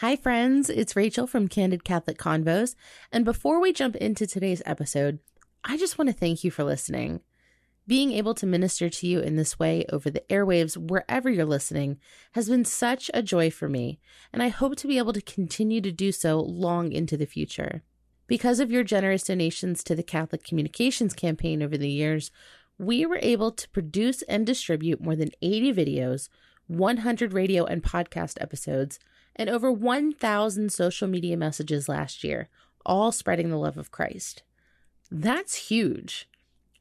Hi, friends. It's Rachel from Candid Catholic Convos. And before we jump into today's episode, I just want to thank you for listening. Being able to minister to you in this way over the airwaves, wherever you're listening, has been such a joy for me, and I hope to be able to continue to do so long into the future. Because of your generous donations to the Catholic Communications Campaign over the years, we were able to produce and distribute more than 80 videos, 100 radio and podcast episodes, and over 1,000 social media messages last year, all spreading the love of Christ. That's huge.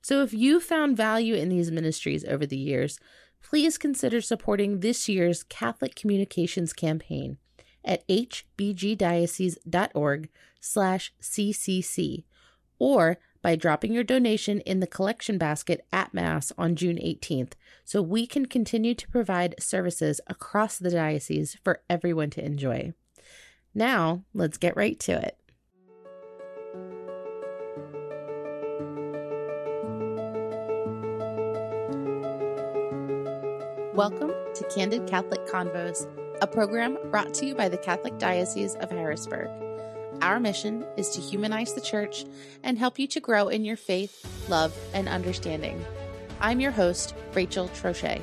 So if you found value in these ministries over the years, please consider supporting this year's Catholic Communications campaign at hbgdiocese.org slash ccc or by dropping your donation in the collection basket at Mass on June 18th so we can continue to provide services across the diocese for everyone to enjoy. Now, let's get right to it. Welcome to Candid Catholic Convos, a program brought to you by the Catholic Diocese of Harrisburg. Our mission is to humanize the church and help you to grow in your faith, love, and understanding. I'm your host, Rachel Trochet,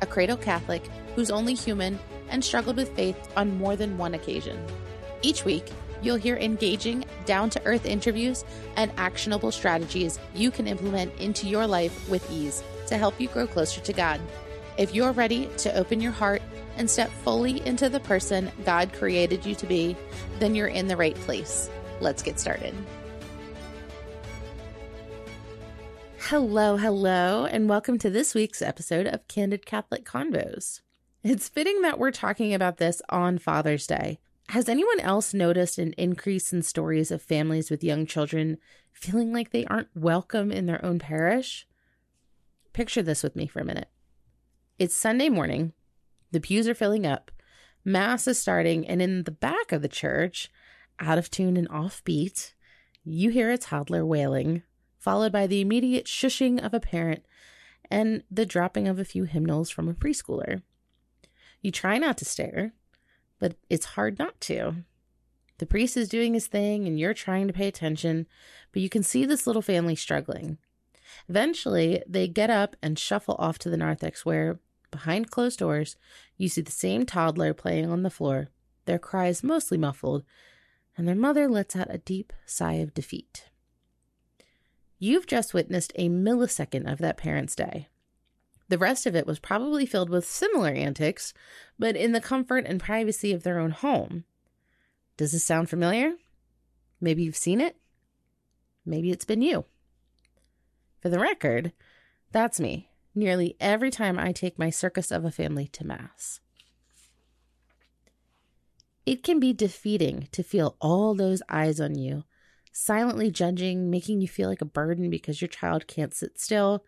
a cradle Catholic who's only human and struggled with faith on more than one occasion. Each week, you'll hear engaging, down to earth interviews and actionable strategies you can implement into your life with ease to help you grow closer to God. If you're ready to open your heart and step fully into the person God created you to be, then you're in the right place. Let's get started. Hello, hello, and welcome to this week's episode of Candid Catholic Convos. It's fitting that we're talking about this on Father's Day. Has anyone else noticed an increase in stories of families with young children feeling like they aren't welcome in their own parish? Picture this with me for a minute. It's Sunday morning, the pews are filling up. Mass is starting, and in the back of the church, out of tune and offbeat, you hear a toddler wailing, followed by the immediate shushing of a parent and the dropping of a few hymnals from a preschooler. You try not to stare, but it's hard not to. The priest is doing his thing and you're trying to pay attention, but you can see this little family struggling. Eventually, they get up and shuffle off to the narthex where, behind closed doors, you see the same toddler playing on the floor, their cries mostly muffled, and their mother lets out a deep sigh of defeat. You've just witnessed a millisecond of that parent's day. The rest of it was probably filled with similar antics, but in the comfort and privacy of their own home. Does this sound familiar? Maybe you've seen it. Maybe it's been you. For the record, that's me nearly every time I take my circus of a family to Mass. It can be defeating to feel all those eyes on you, silently judging, making you feel like a burden because your child can't sit still.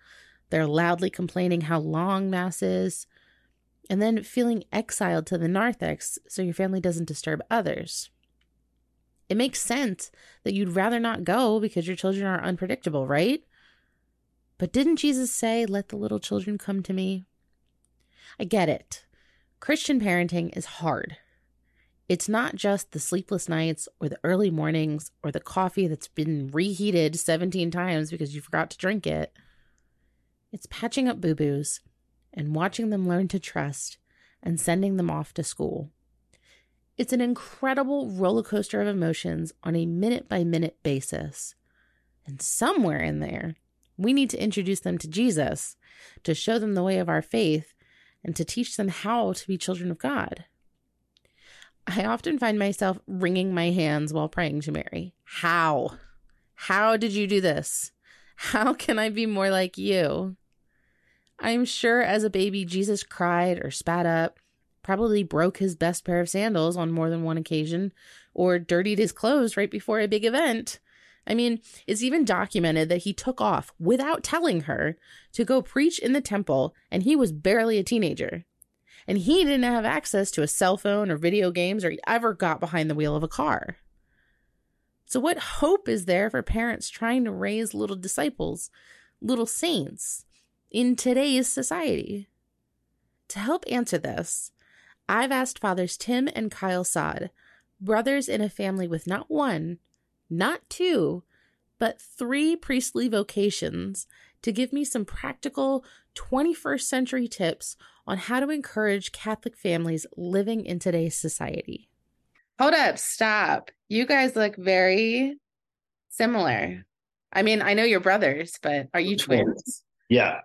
They're loudly complaining how long Mass is, and then feeling exiled to the narthex so your family doesn't disturb others. It makes sense that you'd rather not go because your children are unpredictable, right? But didn't Jesus say, Let the little children come to me? I get it. Christian parenting is hard. It's not just the sleepless nights or the early mornings or the coffee that's been reheated 17 times because you forgot to drink it. It's patching up boo boos and watching them learn to trust and sending them off to school. It's an incredible roller coaster of emotions on a minute by minute basis. And somewhere in there, we need to introduce them to Jesus, to show them the way of our faith, and to teach them how to be children of God. I often find myself wringing my hands while praying to Mary. How? How did you do this? How can I be more like you? I'm sure as a baby, Jesus cried or spat up, probably broke his best pair of sandals on more than one occasion, or dirtied his clothes right before a big event. I mean, it's even documented that he took off without telling her to go preach in the temple, and he was barely a teenager. And he didn't have access to a cell phone or video games, or he ever got behind the wheel of a car. So, what hope is there for parents trying to raise little disciples, little saints, in today's society? To help answer this, I've asked fathers Tim and Kyle Sahd, brothers in a family with not one, not two, but three priestly vocations, to give me some practical 21st century tips on how to encourage Catholic families living in today's society. Hold up, stop. You guys look very similar. I mean, I know you're brothers, but are you twins? Yeah.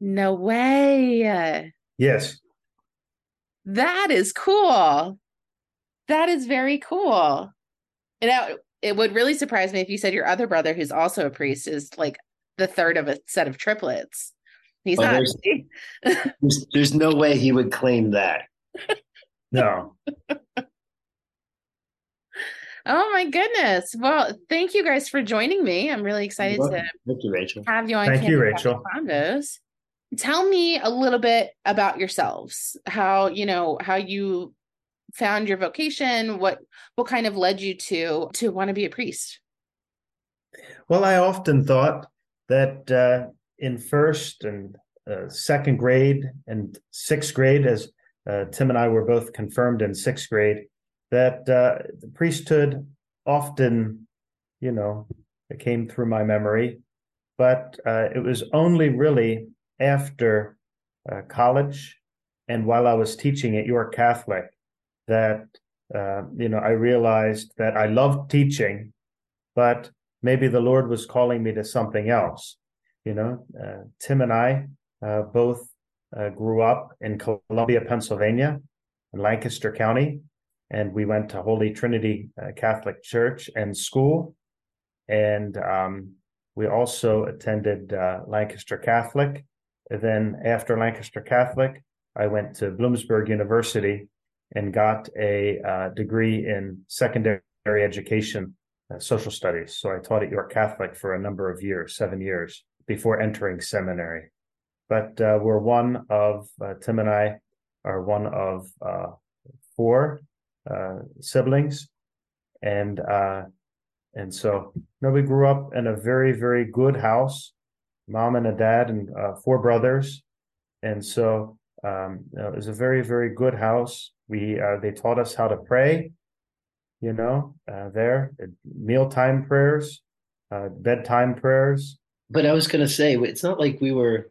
No way. Yes. That is cool. That is very cool. You know, it would really surprise me if you said your other brother, who's also a priest, is like the third of a set of triplets. He's well, not. There's, there's, there's no way he would claim that. No. Oh my goodness. Well, thank you guys for joining me. I'm really excited to thank you, Rachel. have you on Thank you, Rachel. Condos. Tell me a little bit about yourselves. How, you know, how you found your vocation, what what kind of led you to to want to be a priest? Well, I often thought that uh, in first and uh, second grade and sixth grade, as uh, Tim and I were both confirmed in sixth grade, that uh, the priesthood often, you know, it came through my memory, but uh, it was only really after uh, college and while I was teaching at York Catholic that uh, you know I realized that I loved teaching, but maybe the Lord was calling me to something else. You know, uh, Tim and I uh, both grew up in Columbia, Pennsylvania, in Lancaster County, and we went to Holy Trinity uh, Catholic Church and school, and um, we also attended uh, Lancaster Catholic. And then after Lancaster Catholic, I went to Bloomsburg University and got a uh, degree in secondary education, uh, social studies. So I taught at York Catholic for a number of years, seven years, before entering seminary. But uh, we're one of uh, Tim and I are one of four uh, siblings, and uh, and so know, we grew up in a very very good house, mom and a dad and uh, four brothers, and so um, you know, it was a very very good house. We uh, they taught us how to pray, you know, uh, there mealtime prayers, uh, bedtime prayers. But I was going to say, it's not like we were.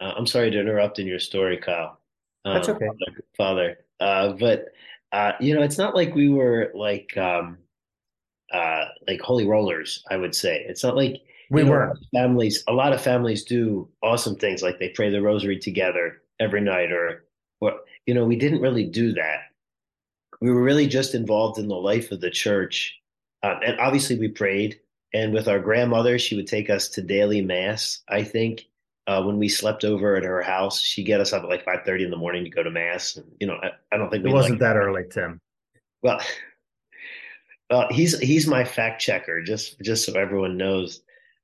Uh, I'm sorry to interrupt in your story, Kyle. That's okay, Father. Uh, but uh, you know, it's not like we were like um, uh, like holy rollers. I would say it's not like we were families. A lot of families do awesome things, like they pray the rosary together every night, or or you know, we didn't really do that. We were really just involved in the life of the church, uh, and obviously we prayed. And with our grandmother, she would take us to daily mass. I think uh, when we slept over at her house, she'd get us up at like five thirty in the morning to go to mass. And, you know, I, I don't think it wasn't like, that early, Tim. Well, uh, he's he's my fact checker, just just so everyone knows.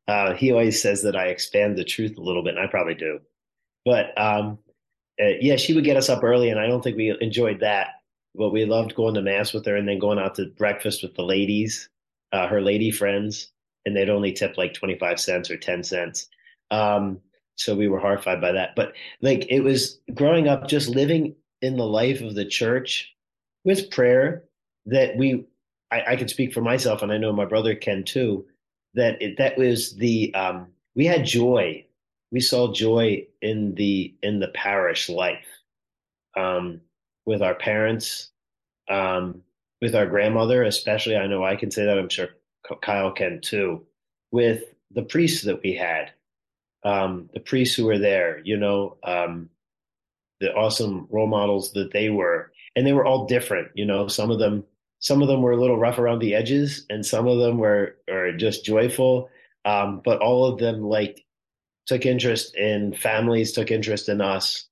Uh, he always says that I expand the truth a little bit, and I probably do. But um, uh, yeah, she would get us up early, and I don't think we enjoyed that. But we loved going to mass with her, and then going out to breakfast with the ladies, uh, her lady friends, and they'd only tip like twenty five cents or ten cents. Um, so we were horrified by that. But like it was growing up, just living in the life of the church with prayer that we, I, I can speak for myself, and I know my brother can too. That it, that was the um, we had joy. We saw joy in the in the parish life um, with our parents, um, with our grandmother, especially. I know I can say that. I'm sure Kyle can too. With the priests that we had, um, the priests who were there, you know, um, the awesome role models that they were, and they were all different. You know, some of them, some of them were a little rough around the edges, and some of them were are just joyful. Um, but all of them like took interest in families, took interest in us,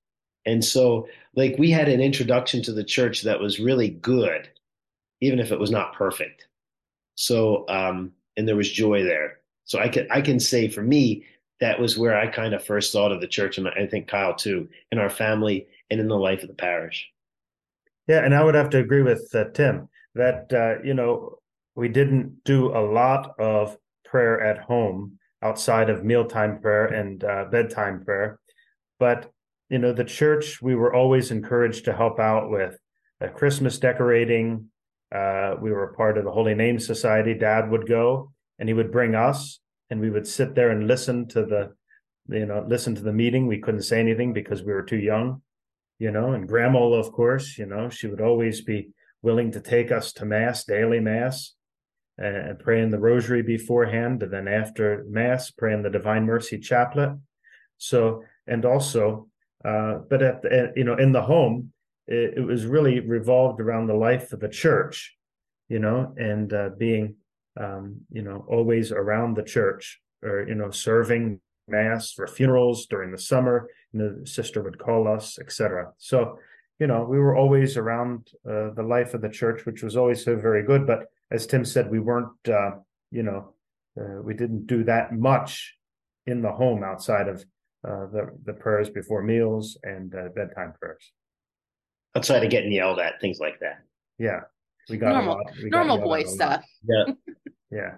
and so like we had an introduction to the church that was really good, even if it was not perfect. So, um, and there was joy there. So I can I can say for me, that was where I kind of first thought of the church, and I think Kyle too, in our family and in the life of the parish. Yeah, and I would have to agree with uh, Tim that uh, you know we didn't do a lot of prayer at home outside of mealtime prayer and uh, bedtime prayer, but you know, the church, we were always encouraged to help out with uh, Christmas decorating. Uh, we were a part of the Holy Name Society. Dad would go and he would bring us, and we would sit there and listen to the, you know, listen to the meeting. We couldn't say anything because we were too young, you know. And Grandma, of course, you know, she would always be willing to take us to Mass, daily Mass, and praying the Rosary beforehand, and then after Mass, praying the Divine Mercy Chaplet. So, and also, uh, but at the, you know, in the home, it, it, was really revolved around the life of the church, you know, and uh, being, um, you know, always around the church or, you know, serving mass for funerals during the summer. Know, the sister would call us, etc. So, you know, we were always around uh, the life of the church, which was always so very good. But as Tim said, we weren't, uh, you know, uh, we didn't do that much in the home outside of uh, the the prayers before meals and uh, bedtime prayers. Outside of getting yelled at, things like that. Yeah, we got normal, we normal boy stuff. Yeah, yeah.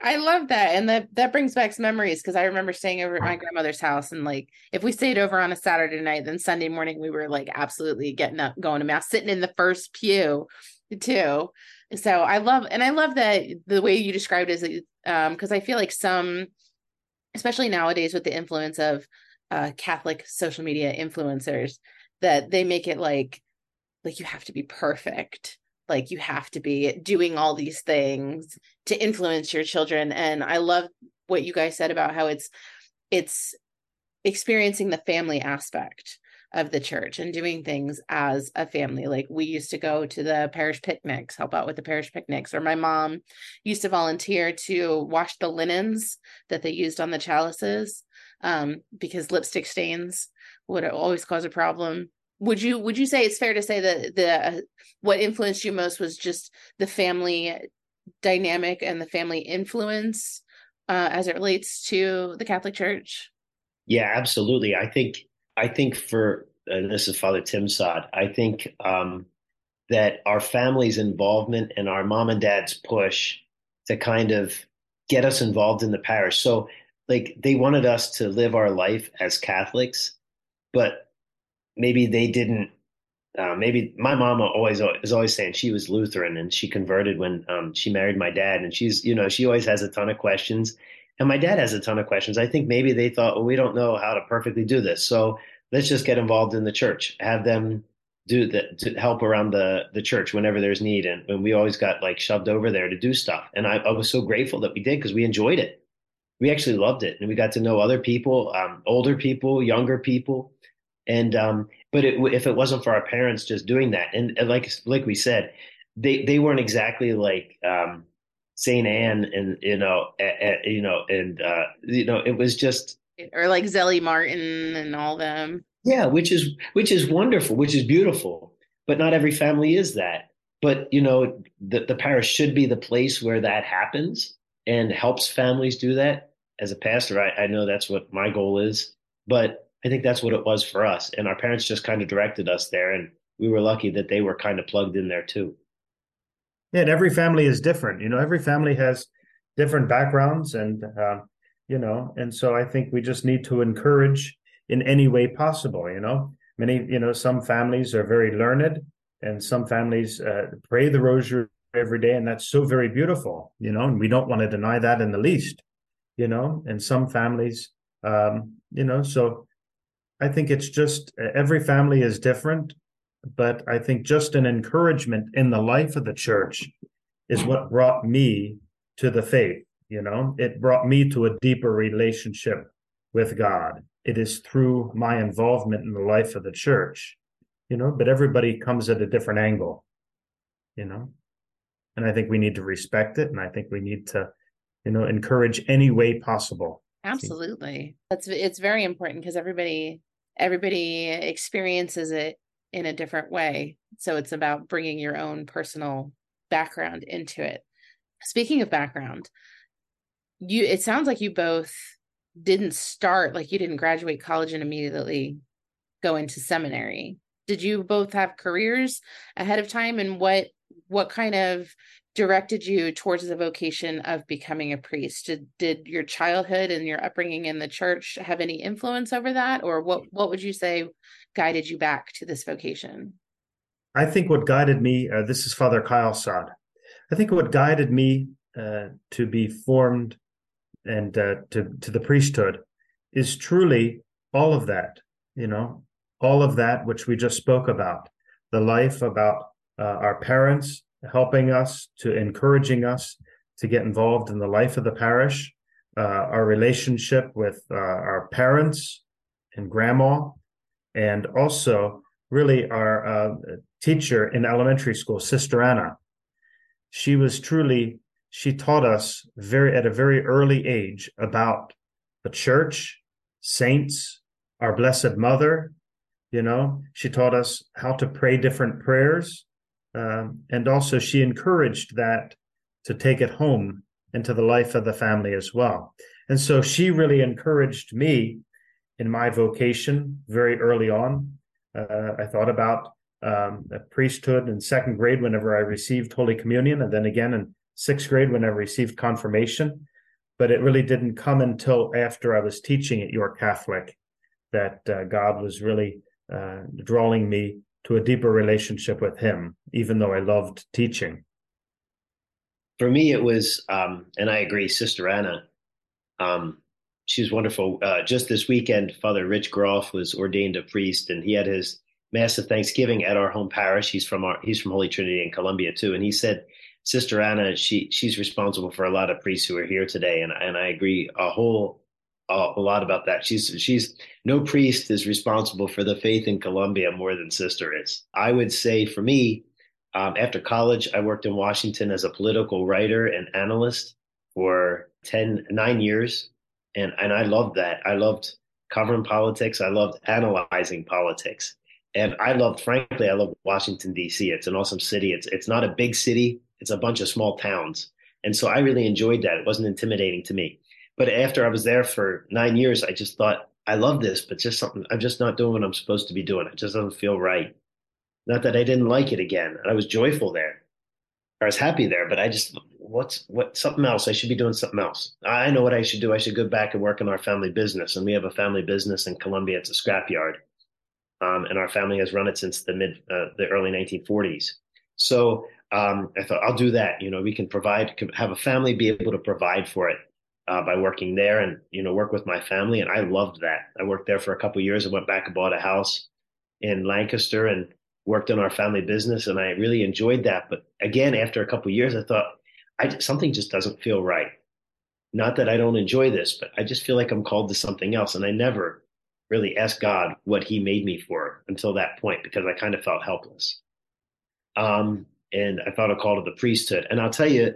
I love that, and that that brings back some memories because I remember staying over at my grandmother's house, and like if we stayed over on a Saturday night, then Sunday morning we were like absolutely getting up, going to mass, sitting in the first pew, too. So I love, and I love that the way you described it is, um, because I feel like some especially nowadays with the influence of uh, Catholic social media influencers, that they make it like like you have to be perfect. Like you have to be doing all these things to influence your children. And i love what you guys said about how it's it's experiencing the family aspect of the church and doing things as a family. Like we used to go to the parish picnics, help out with the parish picnics, or my mom used to volunteer to wash the linens that they used on the chalices um, because lipstick stains would always cause a problem. Would you would you say it's fair to say that the what influenced you most was just the family dynamic and the family influence uh, as it relates to the Catholic Church? Yeah, absolutely. I think I think for and this is Father Tim Sahd. I think um, that our family's involvement and our mom and dad's push to kind of get us involved in the parish. So, like, they wanted us to live our life as Catholics, but maybe they didn't. Uh, maybe my mama always is always saying she was Lutheran and she converted when um, she married my dad, and she's you know she always has a ton of questions, and my dad has a ton of questions. I think maybe they thought, well, we don't know how to perfectly do this, so let's just get involved in the church, have them do that to help around the the church whenever there's need, and, and we always got like shoved over there to do stuff. And I, I was so grateful that we did because we enjoyed it. We actually loved it, and we got to know other people, um, older people, younger people, and um, but it, if it wasn't for our parents just doing that, and, and like like we said, they they weren't exactly like um, Saint Anne, and you know, you know, and uh, you know, it was just or like Zélie Martin and all them. Yeah, which is which is wonderful, which is beautiful. But not every family is that. But you know, the, the parish should be the place where that happens and helps families do that. As a pastor, I, I know that's what my goal is. But I think that's what it was for us. And our parents just kind of directed us there. And we were lucky that they were kind of plugged in there too. Yeah, and every family is different. You know, every family has different backgrounds and uh, you know and so i think we just need to encourage in any way possible you know many you know some families are very learned and some families uh, pray the rosary every day and that's so very beautiful you know and we don't want to deny that in the least you know and some families um you know so i think it's just every family is different but i think just an encouragement in the life of the church is what brought me to the faith you know? It brought me to a deeper relationship with god. It is through my involvement in the life of the church you know? But everybody comes at a different angle you know? And i think we need to respect it and i think we need to you know encourage any way possible. Absolutely. That's it's very important because everybody everybody experiences it in a different way. So it's about bringing your own personal background into it. Speaking of background you it sounds like you both didn't start like you didn't graduate college and immediately go into seminary. Did you both have careers ahead of time? And what what kind of directed you towards the vocation of becoming a priest? Did did your childhood and your upbringing in the church have any influence over that, or what what would you say guided you back to this vocation? I think what guided me. Uh, this is Father Kyle Sahd. I think what guided me uh, to be formed and uh, to to the priesthood is truly all of that. You know, all of that which we just spoke about, the life about uh, our parents helping us, to encouraging us to get involved in the life of the parish, uh, our relationship with uh, our parents and grandma, and also really our uh, teacher in elementary school, Sister Anna. She was truly, she taught us very at a very early age about the church, saints, our Blessed Mother. You know, she taught us how to pray different prayers um, and also, she encouraged that to take it home into the life of the family as well. And so she really encouraged me in my vocation very early on. Uh, I thought about um, priesthood in second grade whenever I received Holy Communion, and then again in sixth grade when I received confirmation. But it really didn't come until after I was teaching at York Catholic that uh, God was really uh, drawing me to a deeper relationship with him, even though I loved teaching? For me, it was, um, and I agree, Sister Anna. Um, she's wonderful. Uh, just this weekend, Father Rich Groff was ordained a priest, and he had his mass of Thanksgiving at our home parish. He's from our he's from Holy Trinity in Columbia too, and he said Sister Anna, she she's responsible for a lot of priests who are here today, and and I agree a whole a, lot about that. She's she's no priest is responsible for the faith in Columbia more than Sister is. I would say for me, um, after college, I worked in Washington as a political writer and analyst for 10, nine years. And, and I loved that. I loved covering politics. I loved analyzing politics. And I loved, frankly, I love Washington, D.C. It's an awesome city. It's, it's not a big city, it's a bunch of small towns. And so I really enjoyed that. It wasn't intimidating to me. But after I was there for nine years, I just thought, I love this, but just something, I'm just not doing what I'm supposed to be doing. It just doesn't feel right. Not that I didn't like it again. I was joyful there. I was happy there, but I just, what's, what, something else. I should be doing something else. I know what I should do. I should go back and work in our family business. And we have a family business in Columbia. It's a scrapyard. Um, and our family has run it since the mid, uh, the early 1940s. So um, I thought I'll do that. You know, we can provide, have a family be able to provide for it uh, by working there and you know work with my family and i loved that. I worked there for a couple years i went back and bought a house in lancaster and worked in our family business and i really enjoyed that. But again after a couple years i thought I, something just doesn't feel right. Not that i don't enjoy this but i just feel like i'm called to something else and i never really asked god what he made me for until that point because i kind of felt helpless. Um, and i felt a call to the priesthood. And i'll tell you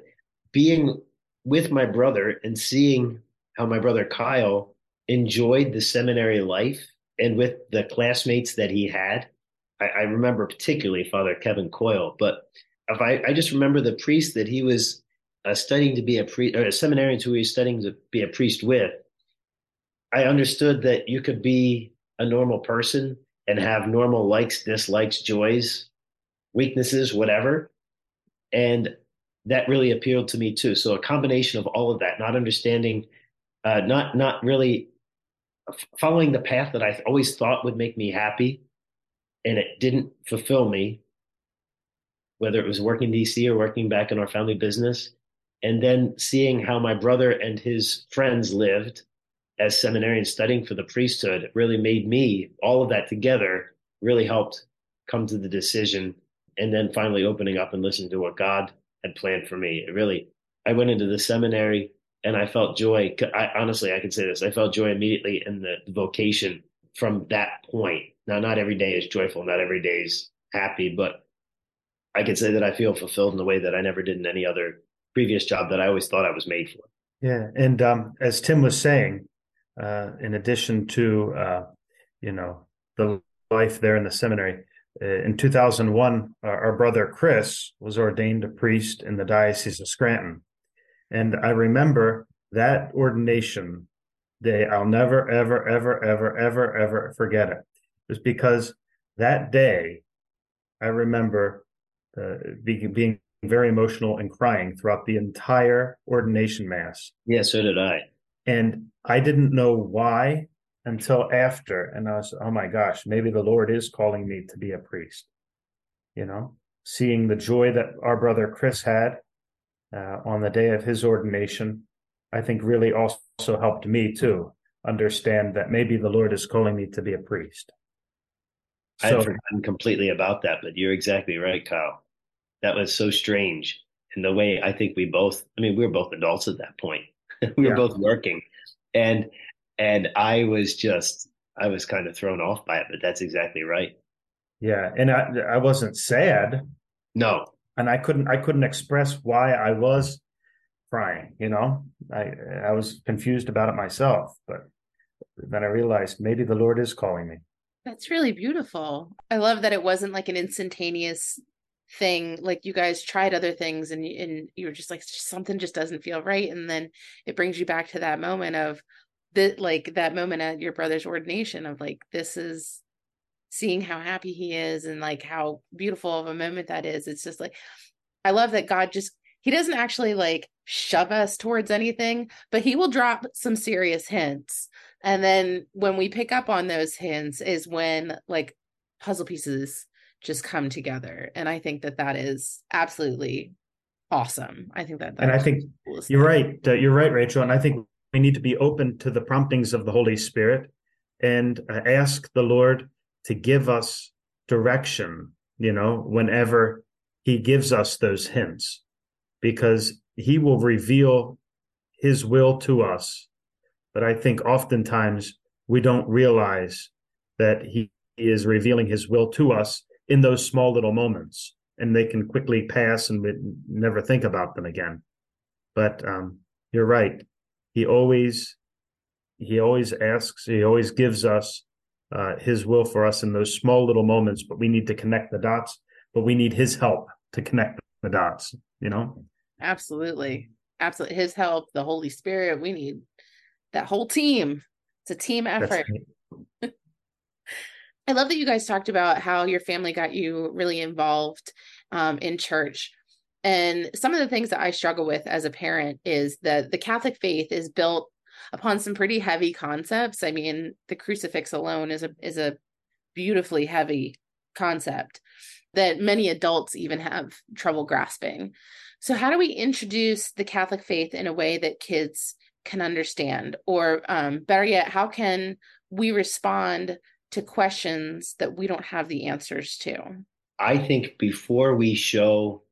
being with my brother and seeing how my brother Kyle enjoyed the seminary life and with the classmates that he had. I, I remember particularly Father Kevin Coyle, but if I, I just remember the priest that he was uh, studying to be a priest, or a seminarian who he was studying to be a priest with. I understood that you could be a normal person and have normal likes, dislikes, joys, weaknesses, whatever. And that really appealed to me too. So a combination of all of that, not understanding, uh, not not really following the path that I always thought would make me happy, and it didn't fulfill me. Whether it was working DC or working back in our family business, and then seeing how my brother and his friends lived as seminarians studying for the priesthood really made me all of that together really helped come to the decision and then finally opening up and listening to what god had planned for me. It really, I went into the seminary and I felt joy. I, honestly, I can say this: I felt joy immediately in the, vocation from that point. Now, not every day is joyful, not every day is happy, but I can say that I feel fulfilled in a way that I never did in any other previous job that I always thought I was made for. Yeah, and um, as Tim was saying, uh, in addition to uh, you know the life there in the seminary, in 2001, our brother Chris was ordained a priest in the Diocese of Scranton. And I remember that ordination day. I'll never, ever, ever, ever, ever, ever forget it. It was because that day, I remember uh, being, being very emotional and crying throughout the entire ordination mass. Yeah, so did I. And I didn't know why until after. And I was, oh my gosh, maybe the Lord is calling me to be a priest. You know, seeing the joy that our brother Chris had uh, on the day of his ordination, I think really also helped me too understand that maybe the Lord is calling me to be a priest. So, I had forgotten completely about that, but you're exactly right, Kyle. That was so strange. And the way I think we both, I mean, we were both adults at that point. we were both working. And and I was just I was kind of thrown off by it, but that's exactly right. Yeah. And I I wasn't sad. No. And I couldn't I couldn't express why I was crying, you know. I I was confused about it myself, but then I realized maybe the Lord is calling me. That's really beautiful. I love that it wasn't like an instantaneous thing. Like you guys tried other things and and you were just like something just doesn't feel right, and then it brings you back to that moment of that like that moment at your brother's ordination of like this is seeing how happy he is and like how beautiful of a moment that is. It's just like I love that God just he doesn't actually like shove us towards anything, but he will drop some serious hints and then when we pick up on those hints is when like puzzle pieces just come together. And I think that that is absolutely awesome. I think that, and I think you're right. Uh, you're right, Rachel. And I think we need to be open to the promptings of the Holy Spirit and ask the Lord to give us direction, you know, whenever he gives us those hints, because he will reveal his will to us but I think oftentimes we don't realize that he is revealing his will to us in those small little moments, and they can quickly pass and we never think about them again. But um, you're right. He always he always asks, he always gives us uh, his will for us in those small little moments, but we need to connect the dots, but we need his help to connect the dots, you know? Absolutely. Absolutely. His help, the Holy Spirit, we need that whole team. It's a team effort. I love that you guys talked about how your family got you really involved um, in church. And some of the things that I struggle with as a parent is that the Catholic faith is built upon some pretty heavy concepts. I mean, the crucifix alone is a is a beautifully heavy concept that many adults even have trouble grasping. So how do we introduce the Catholic faith in a way that kids can understand or um, better yet how can we respond to questions that we don't have the answers to i think before we show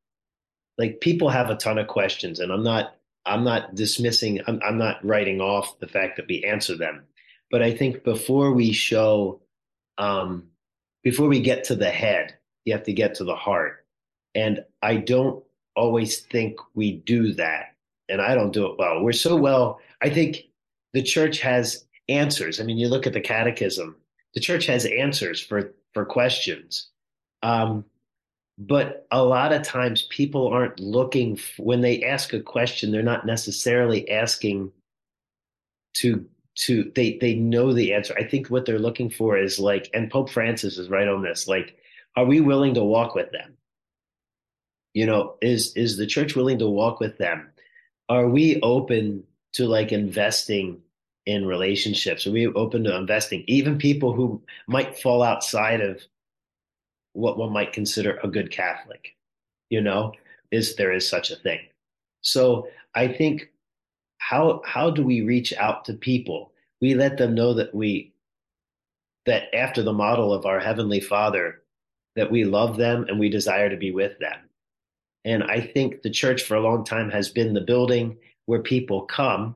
like people have a ton of questions and i'm not i'm not dismissing i'm, I'm not writing off the fact that we answer them but i think before we show um before we get to the head you have to get to the heart and i don't always think we do that and I don't do it well. We're so well. I think the church has answers. I mean, you look at the catechism. The church has answers for for questions. Um, but a lot of times people aren't looking when they ask a question they're not necessarily asking to to they they know the answer. I think what they're looking for is like and pope francis is right on this like are we willing to walk with them? You know is is the church willing to walk with them? Are we open to like investing in relationships? Are we open to investing, even people who might fall outside of what one might consider a good Catholic? You know, is there is such a thing. So I think how how do we reach out to people? We let them know that we that after the model of our heavenly Father, that we love them and we desire to be with them. And I think the church for a long time has been the building where people come.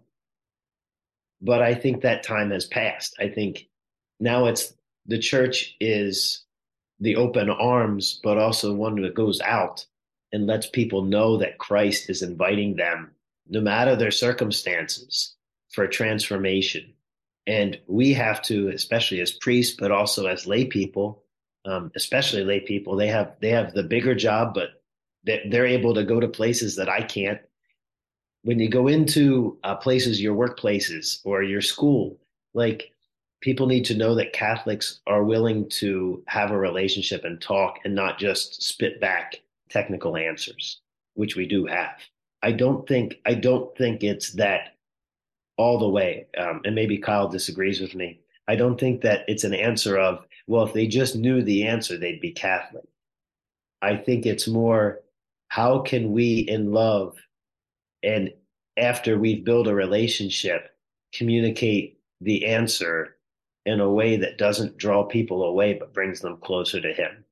But I think that time has passed. I think now it's the church is the open arms, but also one that goes out and lets people know that Christ is inviting them, no matter their circumstances, for transformation. And we have to, especially as priests, but also as lay people, um, especially lay people, they have they have the bigger job, but they're able to go to places that I can't. When you go into uh, places, your workplaces or your school, like people need to know that Catholics are willing to have a relationship and talk and not just spit back technical answers, which we do have. I don't think I don't think it's that all the way. Um, and maybe Kyle disagrees with me. I don't think that it's an answer of well, if they just knew the answer, they'd be Catholic. I think it's more how can we in love and after we've built a relationship communicate the answer in a way that doesn't draw people away but brings them closer to him.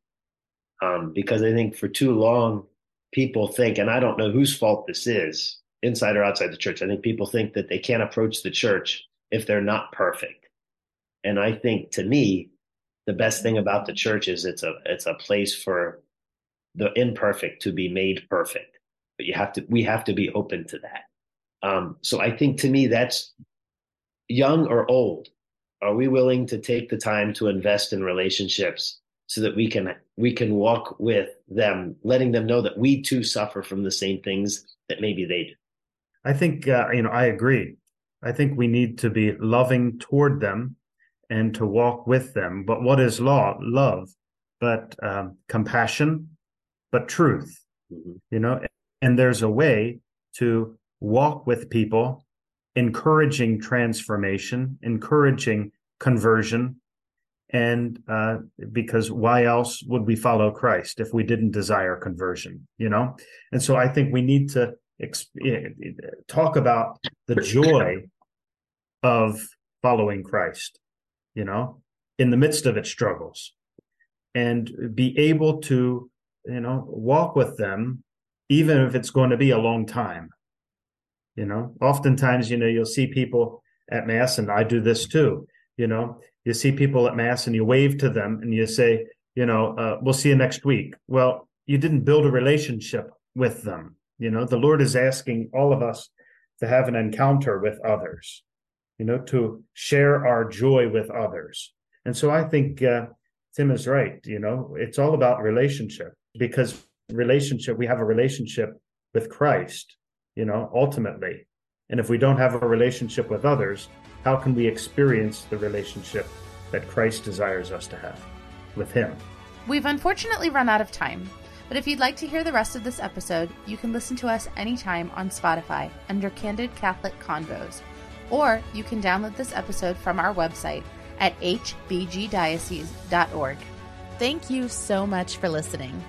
Um, because i think for too long people think and i don't know whose fault this is inside or outside the church i think people think that they can't approach the church if they're not perfect. And i think to me the best thing about the church is it's a it's a place for the imperfect to be made perfect. But you have to we have to be open to that. Um, so i think to me that's young or old are we willing to take the time to invest in relationships so that we can we can walk with them letting them know that we too suffer from the same things that maybe they do? I think uh, you know i agree. I think we need to be loving toward them and to walk with them. But what is law? Love. But um, compassion. But truth. Mm-hmm. you know and there's a way to walk with people encouraging transformation, encouraging conversion. And uh, because why else would we follow Christ if we didn't desire conversion, you know? And so I think we need to exp- eh, talk about the joy of following Christ, you know, in the midst of its struggles and be able to, you know, walk with them, even if it's going to be a long time you know, oftentimes, you know, you'll see people at mass, and I do this too. You know, you see people at mass and you wave to them and you say, you know, uh, we'll see you next week. Well, you didn't build a relationship with them. You know, the Lord is asking all of us to have an encounter with others, you know, to share our joy with others. And so I think uh, Tim is right. You know, it's all about relationship because relationship, we have a relationship with Christ you know, ultimately. And if we don't have a relationship with others, how can we experience the relationship that Christ desires us to have with Him? We've unfortunately run out of time, but if you'd like to hear the rest of this episode, you can listen to us anytime on Spotify under Candid Catholic Convos, or you can download this episode from our website at hbgdiocese.org. Thank you so much for listening.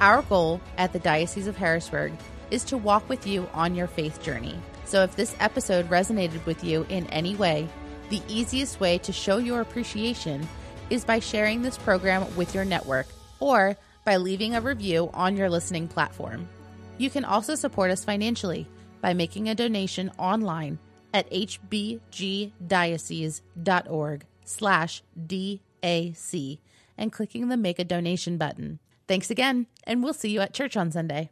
Our goal at the Diocese of Harrisburg is to walk with you on your faith journey. So if this episode resonated with you in any way, the easiest way to show your appreciation is by sharing this program with your network or by leaving a review on your listening platform. You can also support us financially by making a donation online at hbgdiocese.org slash DAC and clicking the Make a Donation button. Thanks again, and we'll see you at church on Sunday.